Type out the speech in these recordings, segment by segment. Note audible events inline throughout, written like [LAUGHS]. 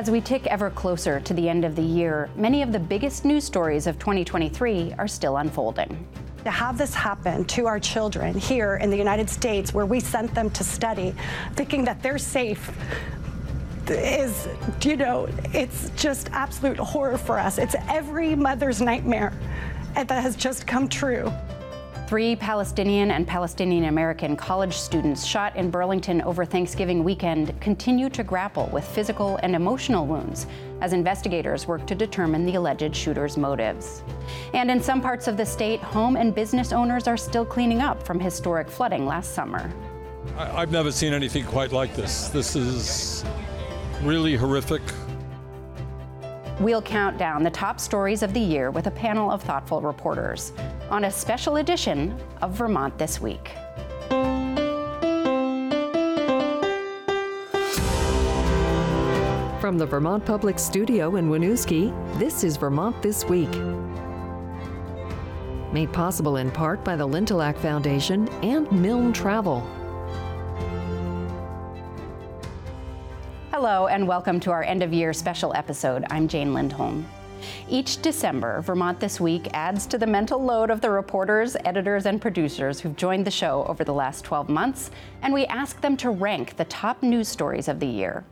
As we tick ever closer to the end of the year, many of the biggest news stories of 2023 are still unfolding. To have this happen to our children here in the United States, where we sent them to study, thinking that they're safe, is, you know, it's just absolute horror for us. It's every mother's nightmare, and that has just come true. Three Palestinian and Palestinian American college students shot in Burlington over Thanksgiving weekend continue to grapple with physical and emotional wounds as investigators work to determine the alleged shooter's motives. And in some parts of the state, home and business owners are still cleaning up from historic flooding last summer. I've never seen anything quite like this. This is really horrific. We'll count down the top stories of the year with a panel of thoughtful reporters on a special edition of Vermont This Week. From the Vermont Public Studio in Winooski, this is Vermont This Week. Made possible in part by the Lintilhac Foundation and Milne Travel. Hello, and welcome to our end of year special episode. I'm Jane Lindholm. Each December, Vermont This Week adds to the mental load of the reporters, editors, and producers who've joined the show over the last 12 months, and we ask them to rank the top news stories of the year.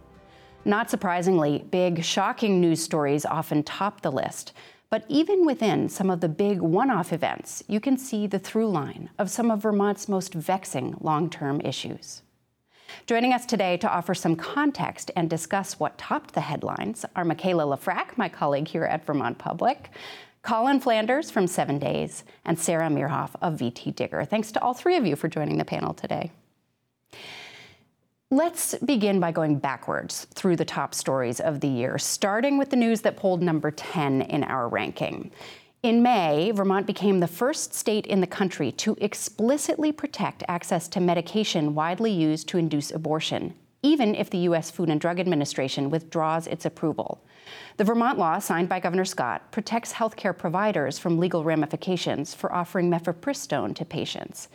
Not surprisingly, big, shocking news stories often top the list. But even within some of the big one off events, you can see the through line of some of Vermont's most vexing long term issues. Joining us today to offer some context and discuss what topped the headlines are Mikaela Lefrak, my colleague here at Vermont Public, Colin Flanders from Seven Days, and Sarah Mearhoff of VTDigger. Thanks to all three of you for joining the panel today. Let's begin by going backwards through the top stories of the year, starting with the news that polled number 10 in our ranking. In May, Vermont became the first state in the country to explicitly protect access to medication widely used to induce abortion, even if the U.S. Food and Drug Administration withdraws its approval. The Vermont law, signed by Governor Scott, protects healthcare providers from legal ramifications for offering mifepristone to patients.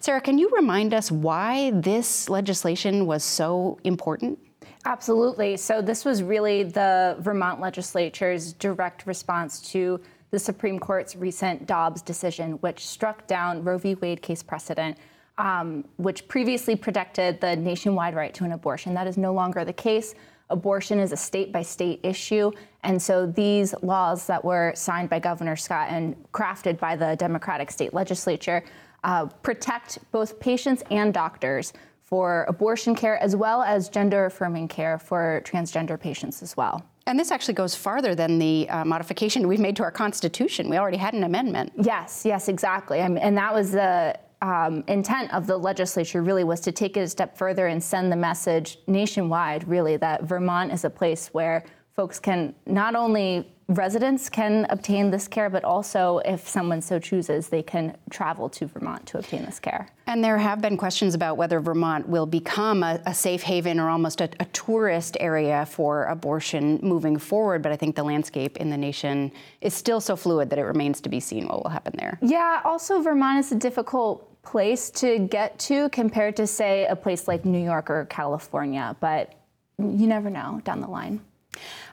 Sarah, can you remind us why this legislation was so important? Absolutely. So, this was really the Vermont legislature's direct response to the Supreme Court's recent Dobbs decision, which struck down Roe v. Wade case precedent, um, which previously protected the nationwide right to an abortion. That is no longer the case. Abortion is a state by state issue. And so these laws that were signed by Governor Scott and crafted by the Democratic state legislature uh, protect both patients and doctors for abortion care as well as gender affirming care for transgender patients as well. And this actually goes farther than the uh, modification we've made to our Constitution. We already had an amendment. Yes, yes, exactly. I mean, and that was the um, intent of the legislature really was to take it a step further and send the message nationwide, really, that Vermont is a place where folks can not only residents can obtain this care, but also if someone so chooses, they can travel to Vermont to obtain this care. And there have been questions about whether Vermont will become a, a safe haven or almost a, a, tourist area for abortion moving forward. But I think the landscape in the nation is still so fluid that it remains to be seen what will happen there. Yeah, also, Vermont is a difficult place to get to compared to, say, a place like New York or California. But you never know down the line.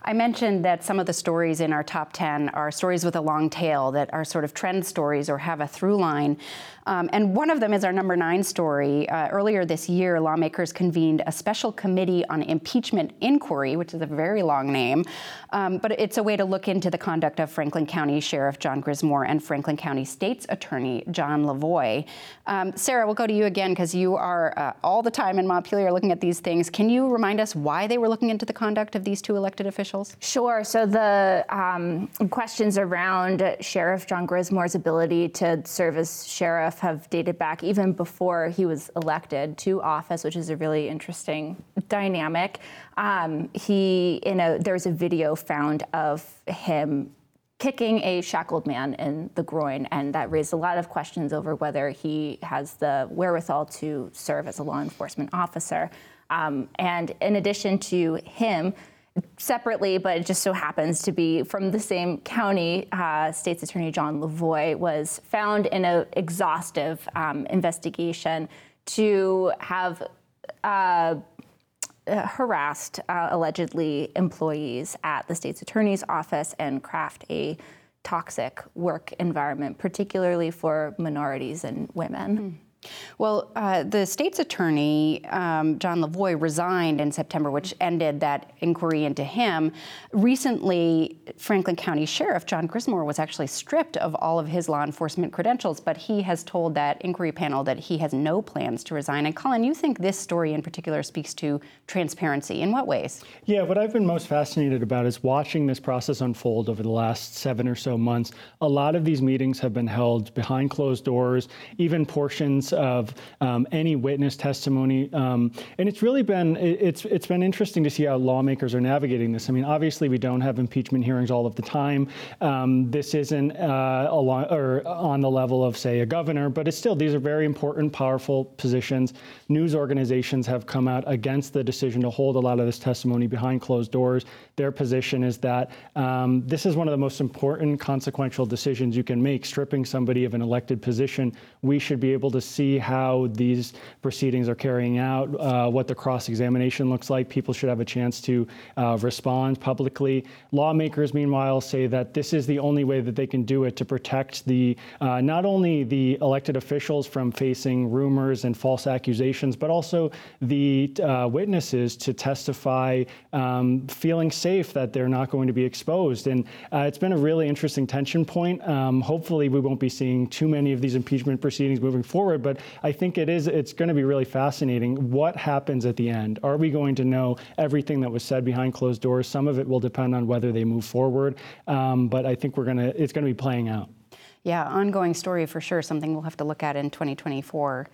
I mentioned that some of the stories in our top 10 are stories with a long tail that are sort of trend stories or have a through line. Um, and one of them is our number nine story. Uh, earlier this year, lawmakers convened a special committee on impeachment inquiry, which is a very long name, um, but it's a way to look into the conduct of Franklin County Sheriff John Grismore and Franklin County State's Attorney John Lavoie. Um, Sarah, we'll go to you again because you are uh, all the time in Montpelier looking at these things. Can you remind us why they were looking into the conduct of these two elected officials? Sure. So the um, questions around Sheriff John Grismore's ability to serve as sheriff have dated back even before he was elected to office, which is a really interesting dynamic. Um, he, in a, there's a video found of him kicking a shackled man in the groin, and that raised a lot of questions over whether he has the wherewithal to serve as a law enforcement officer. Um, and in addition to him, separately, but it just so happens to be from the same county, uh, State's Attorney John Lavoie was found in an exhaustive um, investigation to have uh, harassed uh, allegedly employees at the state's attorney's office and craft a toxic work environment, particularly for minorities and women. Mm. Well, uh, the state's attorney, um, John Lavoie, resigned in September, which ended that inquiry into him. Recently, Franklin County Sheriff John Grismore was actually stripped of all of his law enforcement credentials, but he has told that inquiry panel that he has no plans to resign. And Colin, you think this story in particular speaks to transparency. In what ways? Yeah, what I've been most fascinated about is watching this process unfold over the last seven or so months. A lot of these meetings have been held behind closed doors, even portions of um, any witness testimony. Um, and it's really been it's it's been interesting to see how lawmakers are navigating this. I mean, obviously we don't have impeachment hearings all of the time. Um, this isn't uh, along, or on the level of say a governor, but it's still these are very important, powerful positions. News organizations have come out against the decision to hold a lot of this testimony behind closed doors. Their position is that um, this is one of the most important, consequential decisions you can make. Stripping somebody of an elected position, we should be able to see how these proceedings are carrying out, uh, what the cross examination looks like. People should have a chance to uh, respond publicly. Lawmakers, meanwhile, say that this is the only way that they can do it to protect the uh, not only the elected officials from facing rumors and false accusations, but also the uh, witnesses to testify um, feeling safe that they're not going to be exposed. And uh, it's been a really interesting tension point. Um, hopefully, we won't be seeing too many of these impeachment proceedings moving forward but I think it is, it's going to be really fascinating. What happens at the end? Are we going to know everything that was said behind closed doors? Some of it will depend on whether they move forward, um, but I think we're going to, it's going to be playing out. Yeah, ongoing story for sure, something we'll have to look at in 2024.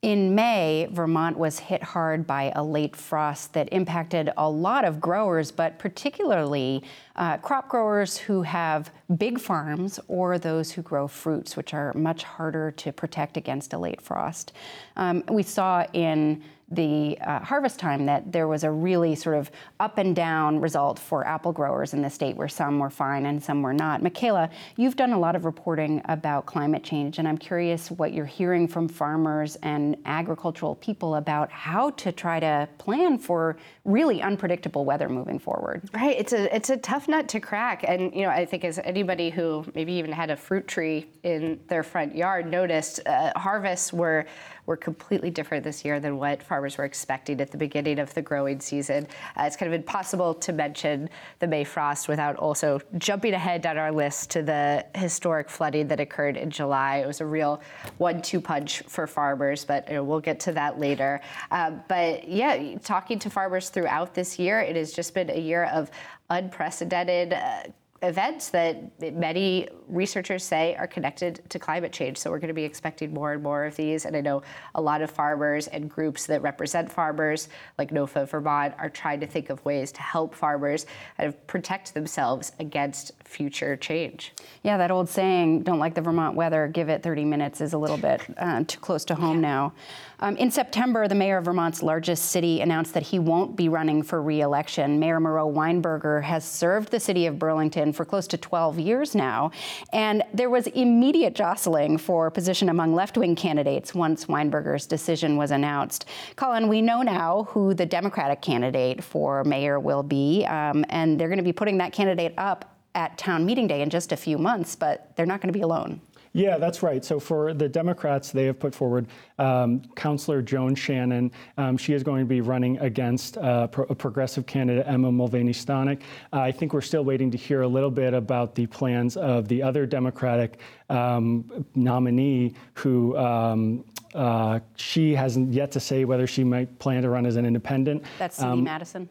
In May, Vermont was hit hard by a late frost that impacted a lot of growers, but particularly uh, crop growers who have big farms or those who grow fruits, which are much harder to protect against a late frost. Um, we saw in the uh, harvest time that there was a really sort of up and down result for apple growers in the state where some were fine and some were not. Mikaela, you've done a lot of reporting about climate change, and I'm curious what you're hearing from farmers and agricultural people about how to try to plan for really unpredictable weather moving forward. Right, it's a it's a tough nut to crack, and you know I think as anybody who maybe even had a fruit tree in their front yard noticed, uh, harvests were were completely different this year than what farmers were expecting at the beginning of the growing season. Uh, it's kind of impossible to mention the May frost without also jumping ahead on our list to the historic flooding that occurred in July. It was a real one-two punch for farmers, but you know, we'll get to that later. Uh, but yeah, talking to farmers throughout this year, it has just been a year of unprecedented uh, events that many researchers say are connected to climate change. So we're going to be expecting more and more of these. And I know a lot of farmers and groups that represent farmers, like NOFA Vermont, are trying to think of ways to help farmers kind of protect themselves against future change. Yeah, that old saying, don't like the Vermont weather, give it 30 minutes, is a little bit uh, too close to home yeah. now. Um, in September, the mayor of Vermont's largest city announced that he won't be running for re-election. Mayor Miro Weinberger has served the city of Burlington for close to 12 years now, and there was immediate jostling for position among left-wing candidates once Weinberger's decision was announced. Colin, we know now who the Democratic candidate for mayor will be, um, and they're going to be putting that candidate up at town meeting day in just a few months, but they're not going to be alone. Yeah, that's right. So for the Democrats, they have put forward um, Councillor Joan Shannon. Um, she is going to be running against uh, pro- a progressive candidate, Emma Mulvaney Stanak. Uh, I think we're still waiting to hear a little bit about the plans of the other Democratic um, nominee who um, uh, she hasn't yet to say whether she might plan to run as an independent. That's C.D. Um, Madison?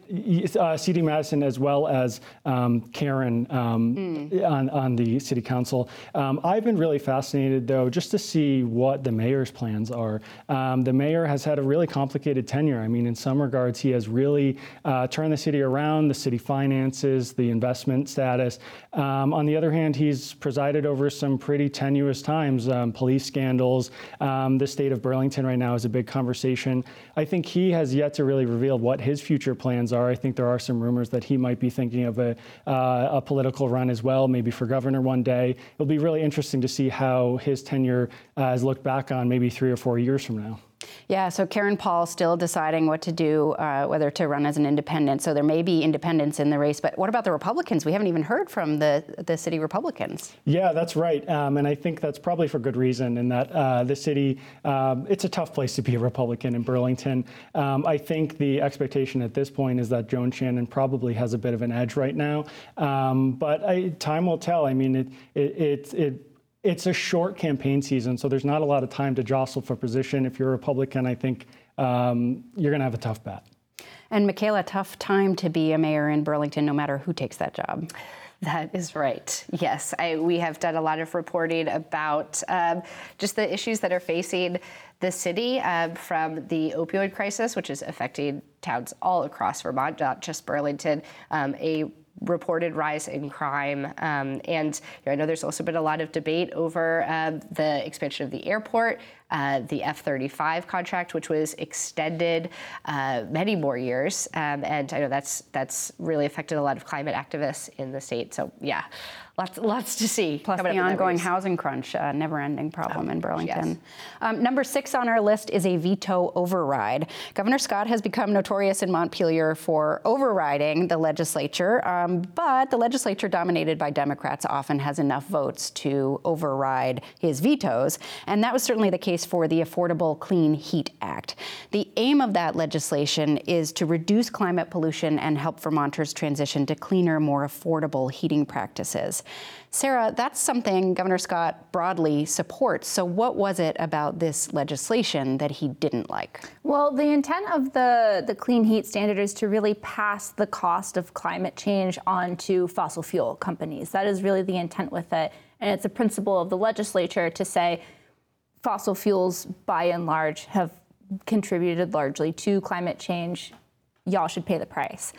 Uh, C.D. Madison, as well as um, Karen um, mm. on, on the city council. Um, I've been really fascinated, though, just to see what the mayor's plans are. Um, the mayor has had a really complicated tenure. I mean, in some regards, he has really uh, turned the city around, the city finances, the investment status. Um, on the other hand, he's presided over some pretty tenuous times, police scandals, the state state of Burlington right now is a big conversation. I think he has yet to really reveal what his future plans are. I think there are some rumors that he might be thinking of a, uh, a political run as well, maybe for governor one day. It'll be really interesting to see how his tenure uh, is looked back on maybe three or four years from now. Yeah, so Karen Paul still deciding what to do, uh, whether to run as an independent. So there may be independents in the race, but what about the Republicans? We haven't even heard from the the city Republicans. Yeah, that's right, um, and I think that's probably for good reason. In that uh, the city, um, it's a tough place to be a Republican in Burlington. Um, I think the expectation at this point is that Joan Shannon probably has a bit of an edge right now, um, but I, time will tell. I mean, it it, it, it it's a short campaign season, so there's not a lot of time to jostle for position. If you're a Republican, I think um, you're going to have a tough bet. And Mikaela, tough time to be a mayor in Burlington, no matter who takes that job. That is right. Yes, I, we have done a lot of reporting about um, just the issues that are facing the city um, from the opioid crisis, which is affecting towns all across Vermont, not just Burlington. Um, a reported rise in crime. Um, and you know, I know there's also been a lot of debate over uh, the expansion of the airport, uh, the F 35 contract, which was extended uh, many more years. Um, and I know that's, that's really affected a lot of climate activists in the state. So, yeah, lots, lots to see. Plus the ongoing housing crunch, uh, never-ending problem oh, in Burlington. Yes. Um, number six on our list is a veto override. Governor Scott has become notorious in Montpelier for overriding the legislature, um, but the legislature, dominated by Democrats, often has enough votes to override his vetoes, and that was certainly the case for the Affordable Clean Heat Act. The aim of that legislation is to reduce climate pollution and help Vermonters transition to cleaner, more affordable heating practices. Sarah, that's something Governor Scott broadly supports. So, what was it about this legislation that he didn't like? Well, the intent of the, the clean heat standard is to really pass the cost of climate change onto fossil fuel companies. That is really the intent with it. And it's a principle of the legislature to say fossil fuels, by and large, have contributed largely to climate change. Y'all should pay the price.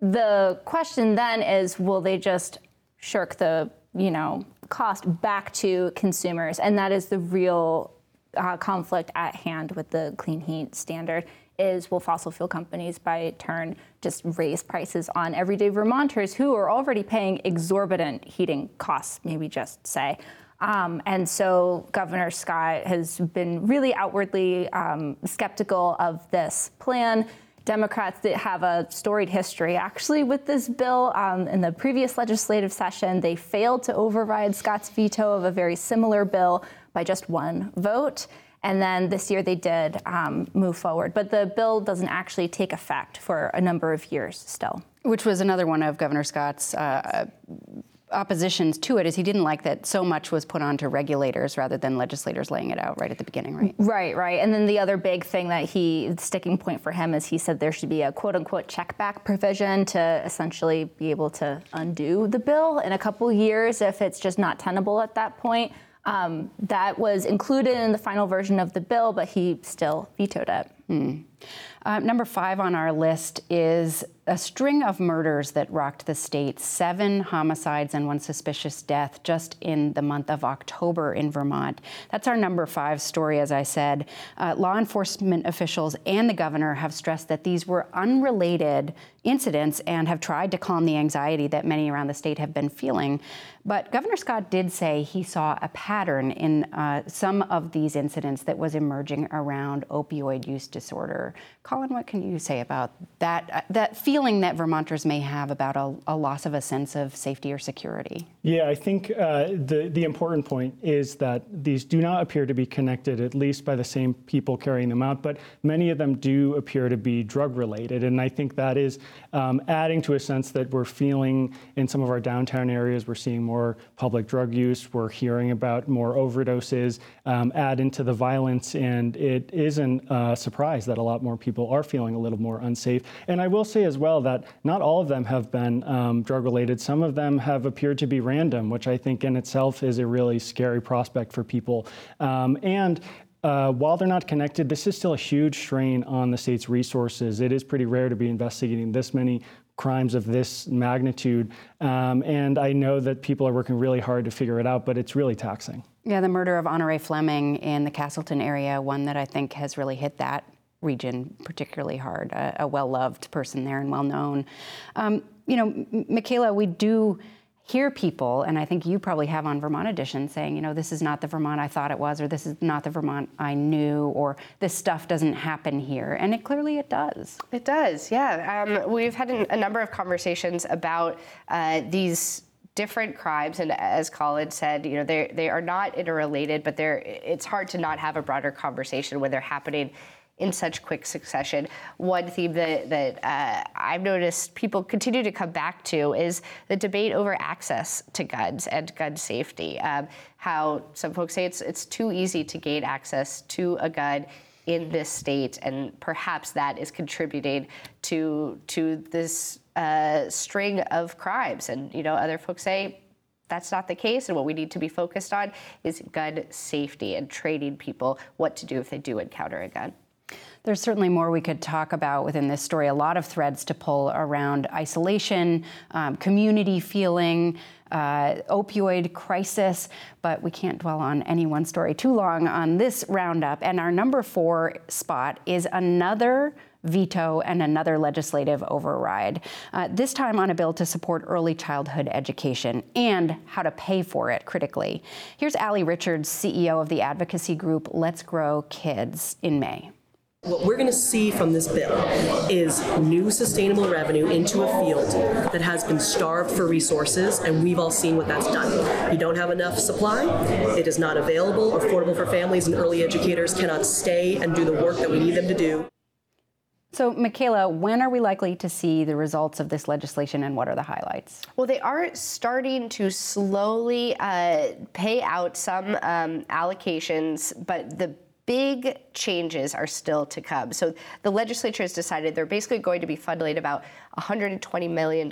The question then is will they just shirk the you know cost back to consumers, and that is the real uh, conflict at hand with the clean heat standard. Is will fossil fuel companies, by turn, just raise prices on everyday Vermonters who are already paying exorbitant heating costs? Maybe just say. Um, and so Governor Scott has been really outwardly um, skeptical of this plan. Democrats that have a storied history actually with this bill. Um, in the previous legislative session, they failed to override Scott's veto of a very similar bill by just one vote. And then this year they did um, move forward. But the bill doesn't actually take effect for a number of years still. Which was another one of Governor Scott's uh, oppositions to it is he didn't like that so much was put onto regulators rather than legislators laying it out right at the beginning, right? Right, right. And then the other big thing that he, sticking point for him is he said there should be a quote unquote check back provision to essentially be able to undo the bill in a couple years if it's just not tenable at that point. Um, that was included in the final version of the bill, but he still vetoed it. Hmm. Uh, number five on our list is a string of murders that rocked the state seven homicides and one suspicious death just in the month of October in Vermont. That's our number five story, as I said. Uh, law enforcement officials and the governor have stressed that these were unrelated incidents and have tried to calm the anxiety that many around the state have been feeling. But Governor Scott did say he saw a pattern in uh, some of these incidents that was emerging around opioid use disorder. Colin, what can you say about that, uh, that feeling that Vermonters may have about a, a, loss of a sense of safety or security? Yeah, I think uh, the, the important point is that these do not appear to be connected, at least by the same people carrying them out, but many of them do appear to be drug related. And I think that is um, adding to a sense that we're feeling in some of our downtown areas, we're seeing more public drug use, we're hearing about more overdoses, um, add into the violence, and it isn't a surprise that a lot more people are feeling a little more unsafe. And I will say as well that not all of them have been um, drug related. Some of them have appeared to be random, which I think in itself is a really scary prospect for people. Um, and uh, while they're not connected, this is still a huge strain on the state's resources. It is pretty rare to be investigating this many crimes of this magnitude. Um, and I know that people are working really hard to figure it out, but it's really taxing. Yeah, the murder of Honoree Fleming in the Castleton area, one that I think has really hit that region particularly hard, a, a well loved person there and well known. Um, you know, Mikaela, we do hear people, and I think you probably have on Vermont Edition saying, you know, this is not the Vermont I thought it was, or this is not the Vermont I knew, or this stuff doesn't happen here. And it clearly it does. It does, yeah. Um, we've had a number of conversations about uh, these different crimes, and as Colin said, you know, they they are not interrelated, but they're it's hard to not have a broader conversation when they're happening in such quick succession. One theme that, that uh, I've noticed people continue to come back to is the debate over access to guns and gun safety. Um, how some folks say it's, it's too easy to gain access to a gun in this state, and perhaps that is contributing to to this uh, string of crimes. And you know, other folks say that's not the case, and what we need to be focused on is gun safety and training people what to do if they do encounter a gun. There's certainly more we could talk about within this story. A lot of threads to pull around isolation, um, community feeling, uh, opioid crisis, but we can't dwell on any one story too long on this roundup. And our number four spot is another veto and another legislative override, uh, this time on a bill to support early childhood education and how to pay for it critically. Here's Aly Richards, CEO of the advocacy group Let's Grow Kids, in May. What we're going to see from this bill is new sustainable revenue into a field that has been starved for resources, and we've all seen what that's done. You don't have enough supply, it is not available, affordable for families, and early educators cannot stay and do the work that we need them to do. So, Mikaela, when are we likely to see the results of this legislation and what are the highlights? Well, they are starting to slowly uh, pay out some um, allocations, but the big changes are still to come. So the legislature has decided they're basically going to be funneling about $120 million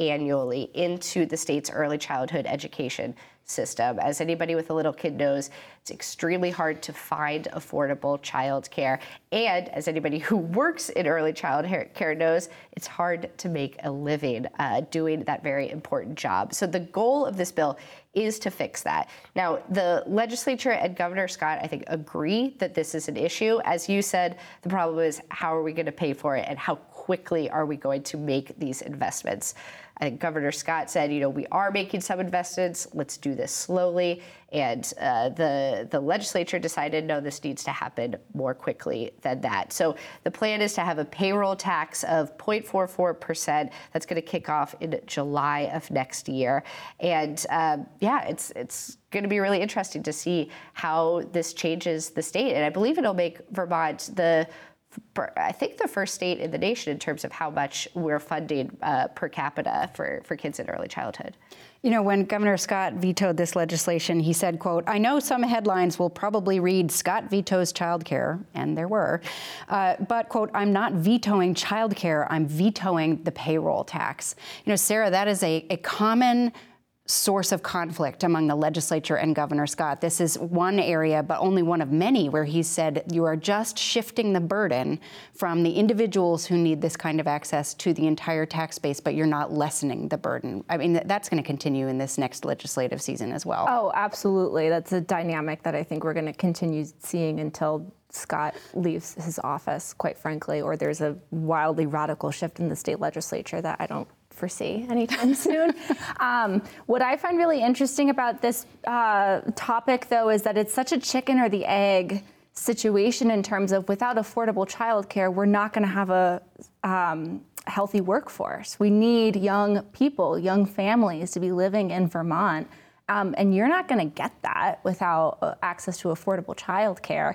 annually into the state's early childhood education system. As anybody with a little kid knows, it's extremely hard to find affordable child care. And as anybody who works in early child care knows, it's hard to make a living uh, doing that very important job. So the goal of this bill is to fix that. Now, the legislature and Governor Scott, I think, agree that this is an issue. As you said, the problem is how are we going to pay for it and how quickly are we going to make these investments? I think Governor Scott said, you know, we are making some investments. Let's do this slowly. And uh, the the legislature decided, no, this needs to happen more quickly than that. So the plan is to have a payroll tax of 0.44 percent. That's going to kick off in July of next year. And um, yeah, it's it's going to be really interesting to see how this changes the state. And I believe it'll make Vermont the I think the first state in the nation in terms of how much we're funding uh, per capita for, for kids in early childhood. You know, when Governor Scott vetoed this legislation, he said, quote, I know some headlines will probably read Scott vetoes childcare, and there were, uh, but, quote, I'm not vetoing childcare, I'm vetoing the payroll tax. You know, Sarah, that is a, a common source of conflict among the legislature and Governor Scott. This is one area, but only one of many, where he said you are just shifting the burden from the individuals who need this kind of access to the entire tax base, but you're not lessening the burden. I mean, that's going to continue in this next legislative season as well. Oh, absolutely. That's a dynamic that I think we're going to continue seeing until Scott leaves his office, quite frankly, or there's a wildly radical shift in the state legislature that I don't foresee anytime [LAUGHS] soon. Um, what I find really interesting about this uh, topic, though, is that it's such a chicken or the egg situation in terms of without affordable childcare, we're not going to have a um, healthy workforce. We need young people, young families to be living in Vermont. Um, and you're not going to get that without uh, access to affordable childcare.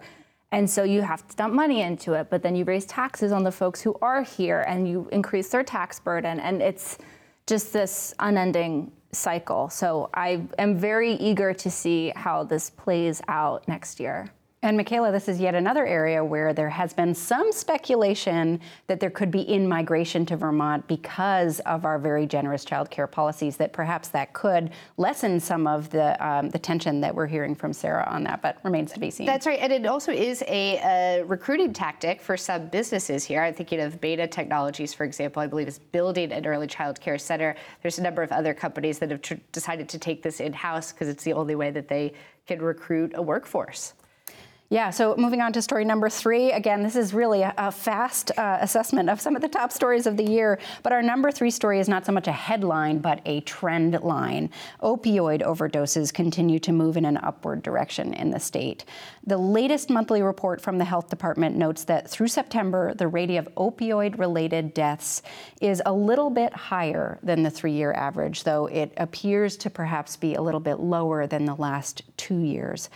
And so you have to dump money into it, but then you raise taxes on the folks who are here and you increase their tax burden. And it's just this unending cycle. So I am very eager to see how this plays out next year. And Mikaela, this is yet another area where there has been some speculation that there could be in migration to Vermont because of our very generous child care policies, that perhaps that could lessen some of the, um, the tension that we're hearing from Sarah on that, but remains to be seen. That's right. And it also is a, recruiting tactic for some businesses here. I'm thinking of Beta Technologies, for example, I believe is building an early child care center. There's a number of other companies that have tr- decided to take this in house because it's the only way that they can recruit a workforce. Yeah, so moving on to story number three. Again, this is really a, a fast uh, assessment of some of the top stories of the year. But our number three story is not so much a headline, but a trend line. Opioid overdoses continue to move in an upward direction in the state. The latest monthly report from the health department notes that through September, the rate of opioid related deaths is a little bit higher than the three year average, though it appears to perhaps be a little bit lower than the last two years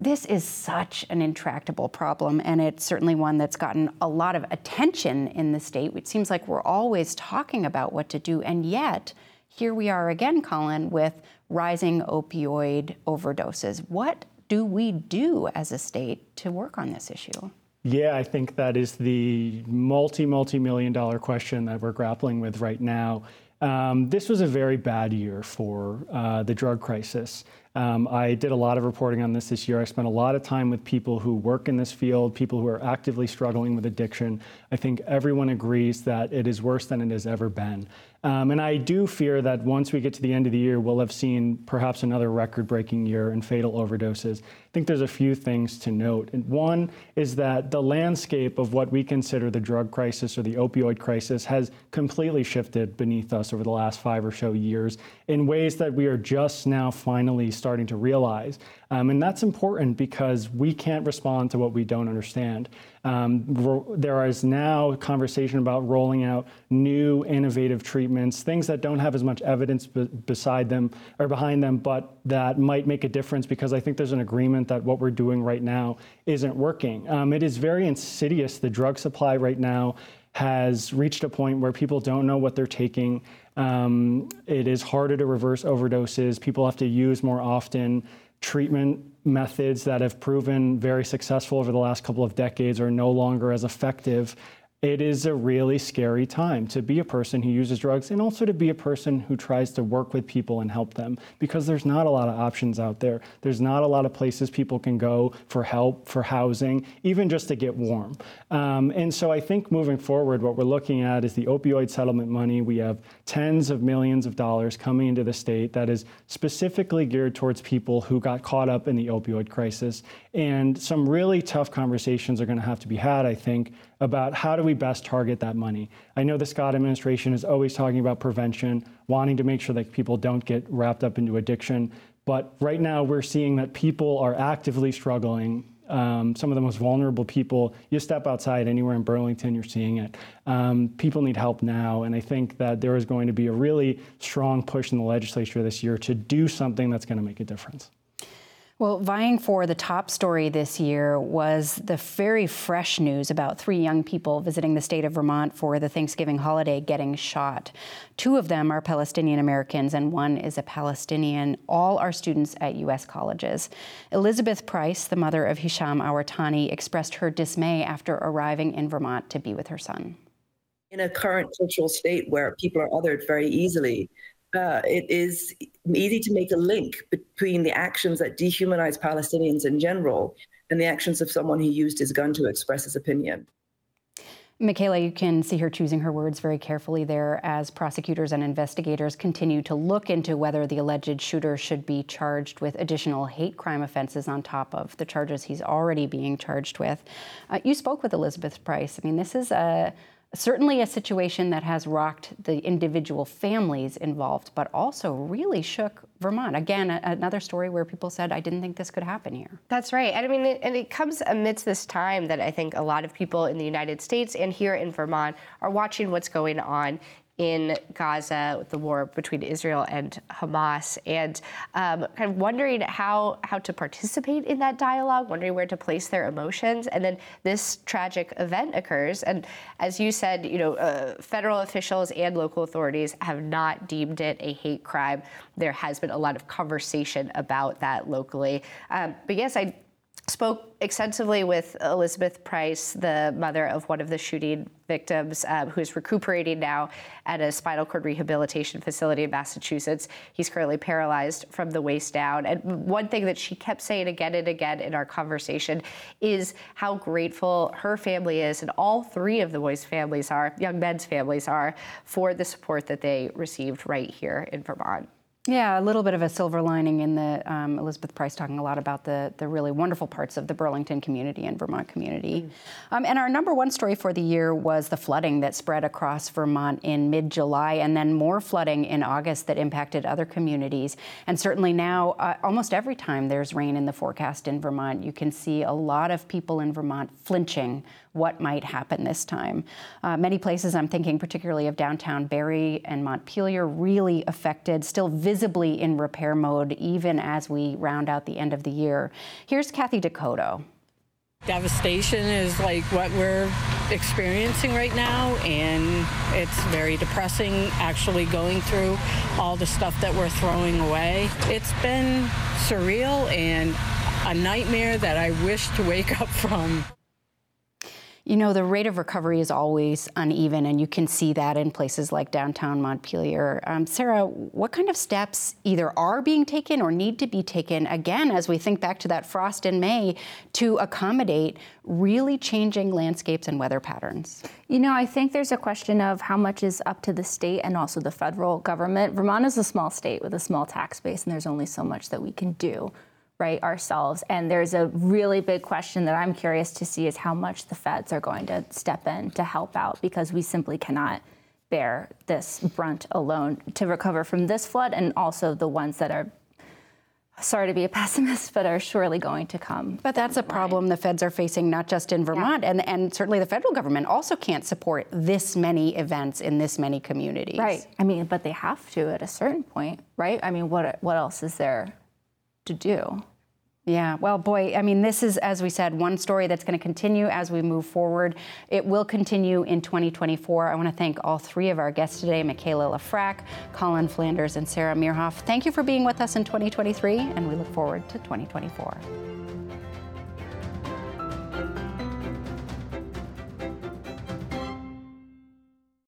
this is such an intractable problem, and it's certainly one that's gotten a lot of attention in the state. It seems like we're always talking about what to do, and yet here we are again, Colin, with rising opioid overdoses. What do we do as a state to work on this issue? Yeah, I think that is the multi, multi million dollar question that we're grappling with right now. Um, this was a very bad year for uh, the drug crisis. Um, I did a lot of reporting on this this year. I spent a lot of time with people who work in this field, people who are actively struggling with addiction. I think everyone agrees that it is worse than it has ever been. Um, and I do fear that once we get to the end of the year, we'll have seen perhaps another record breaking year in fatal overdoses. I think there's a few things to note. And one is that the landscape of what we consider the drug crisis or the opioid crisis has completely shifted beneath us over the last five or so years in ways that we are just now finally starting to realize. Um, and that's important because we can't respond to what we don't understand. Um, there is now conversation about rolling out new innovative treatments, things that don't have as much evidence beside them or behind them, but that might make a difference because I think there's an agreement that what we're doing right now isn't working. Um, it is very insidious. The drug supply right now has reached a point where people don't know what they're taking. Um, it is harder to reverse overdoses. People have to use more often treatment methods that have proven very successful over the last couple of decades are no longer as effective it is a really scary time to be a person who uses drugs and also to be a person who tries to work with people and help them because there's not a lot of options out there. There's not a lot of places people can go for help, for housing, even just to get warm. Um, and so I think moving forward, what we're looking at is the opioid settlement money. We have tens of millions of dollars coming into the state that is specifically geared towards people who got caught up in the opioid crisis. And some really tough conversations are going to have to be had, I think, about how do we best target that money. I know the Scott administration is always talking about prevention, wanting to make sure that people don't get wrapped up into addiction. But right now, we're seeing that people are actively struggling. Um, some of the most vulnerable people, you step outside anywhere in Burlington, you're seeing it. Um, people need help now. And I think that there is going to be a really strong push in the legislature this year to do something that's going to make a difference. Well, vying for the top story this year was the very fresh news about three young people visiting the state of Vermont for the Thanksgiving holiday getting shot. Two of them are Palestinian Americans, and one is a Palestinian. All are students at U.S. colleges. Elizabeth Price, the mother of Hisham Awartani, expressed her dismay after arriving in Vermont to be with her son. In a current cultural state where people are othered very easily, uh, it is easy to make a link between the actions that dehumanize Palestinians in general and the actions of someone who used his gun to express his opinion. Mikaela, you can see her choosing her words very carefully there as prosecutors and investigators continue to look into whether the alleged shooter should be charged with additional hate crime offenses on top of the charges he's already being charged with. Uh, you spoke with Elizabeth Price. I mean, this is a certainly a situation that has rocked the individual families involved, but also really shook Vermont. Again, a, another story where people said, I didn't think this could happen here. That's right. And I mean, it, and it comes amidst this time that I think a lot of people in the United States and here in Vermont are watching what's going on in Gaza, the war between Israel and Hamas, and um, kind of wondering how how to participate in that dialogue, wondering where to place their emotions, and then this tragic event occurs. And as you said, you know, uh, federal officials and local authorities have not deemed it a hate crime. There has been a lot of conversation about that locally. Um, but yes, I spoke extensively with Elizabeth Price, the mother of one of the shooting victims, uh, who's recuperating now at a spinal cord rehabilitation facility in Massachusetts. He's currently paralyzed from the waist down. And one thing that she kept saying again and again in our conversation is how grateful her family is, and all three of the boys' families are, young men's families are, for the support that they received right here in Vermont. Yeah, a little bit of a silver lining in the um, Elizabeth Price talking a lot about the the really wonderful parts of the Burlington community and Vermont community. Mm. Um, and our number one story for the year was the flooding that spread across Vermont in mid-July, and then more flooding in August that impacted other communities. And certainly now, uh, almost every time there's rain in the forecast in Vermont, you can see a lot of people in Vermont flinching what might happen this time. Uh, many places, I'm thinking particularly of downtown Barre and Montpelier, really affected, still visibly in repair mode, even as we round out the end of the year. Here's Kathy Dakota. Devastation is like what we're experiencing right now, and it's very depressing actually going through all the stuff that we're throwing away. It's been surreal and a nightmare that I wish to wake up from. You know, the rate of recovery is always uneven, and you can see that in places like downtown Montpelier. Um, Sarah, what kind of steps either are being taken or need to be taken, again, as we think back to that frost in May, to accommodate really changing landscapes and weather patterns? You know, I think there's a question of how much is up to the state and also the federal government. Vermont is a small state with a small tax base, and there's only so much that we can do right ourselves and there's a really big question that i'm curious to see is how much the feds are going to step in to help out because we simply cannot bear this brunt alone to recover from this flood and also the ones that are sorry to be a [LAUGHS] pessimist, but are surely going to come. But that's a problem the feds are facing not just in Vermont, yeah. and, and certainly the federal government also can't support this many events in this many communities. Right. I mean, but they have to at a certain point, right? I mean, what what else is there to do? Yeah, well, boy, I mean, this is, as we said, one story that's going to continue as we move forward. It will continue in 2024. I want to thank all three of our guests today Mikaela Lefrak, Colin Flanders, and Sarah Mearhoff. Thank you for being with us in 2023, and we look forward to 2024.